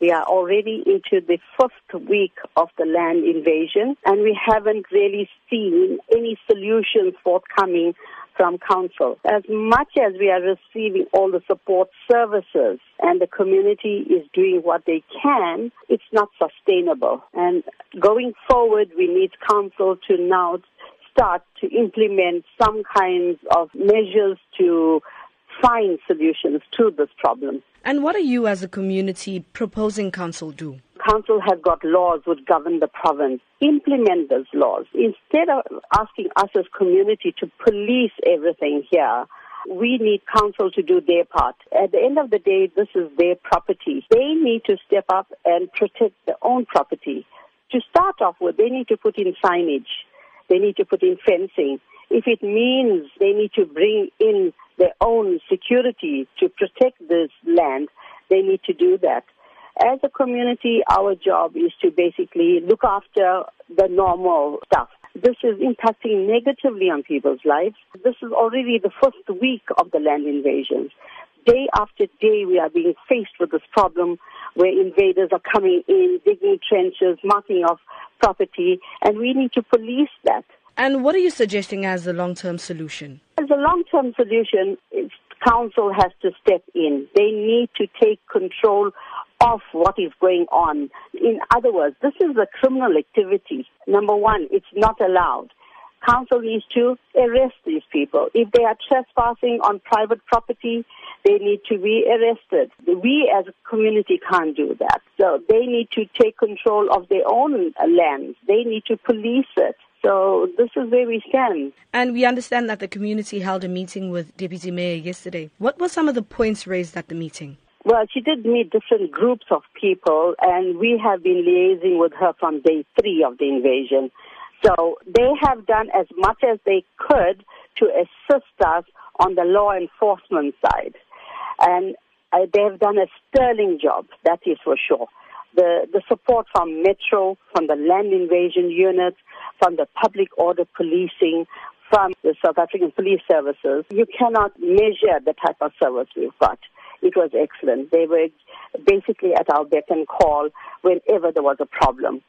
We are already into the fifth week of the land invasion and we haven't really seen any solutions forthcoming from council. As much as we are receiving all the support services and the community is doing what they can, it's not sustainable. And going forward, we need council to now start to implement some kinds of measures to find solutions to this problem. And what are you as a community proposing council do? Council has got laws which govern the province. Implement those laws. Instead of asking us as community to police everything here, we need council to do their part. At the end of the day, this is their property. They need to step up and protect their own property. To start off with, they need to put in signage. They need to put in fencing. If it means they need to bring in their own security to protect this land, they need to do that. As a community, our job is to basically look after the normal stuff. This is impacting negatively on people's lives. This is already the first week of the land invasions. Day after day, we are being faced with this problem where invaders are coming in, digging trenches, marking off property, and we need to police that. And what are you suggesting as the long term solution? A long term solution, council has to step in. They need to take control of what is going on. In other words, this is a criminal activity. Number one, it's not allowed. Council needs to arrest these people. If they are trespassing on private property, they need to be arrested. We as a community can't do that. So they need to take control of their own lands. They need to police it. So this is where we stand. And we understand that the community held a meeting with Deputy Mayor yesterday. What were some of the points raised at the meeting? Well, she did meet different groups of people, and we have been liaising with her from day three of the invasion. So they have done as much as they could to assist us on the law enforcement side. And uh, they have done a sterling job, that is for sure. The, the support from Metro, from the land invasion units, from the public order policing, from the South African police services. You cannot measure the type of service we've got. It was excellent. They were basically at our beck and call whenever there was a problem.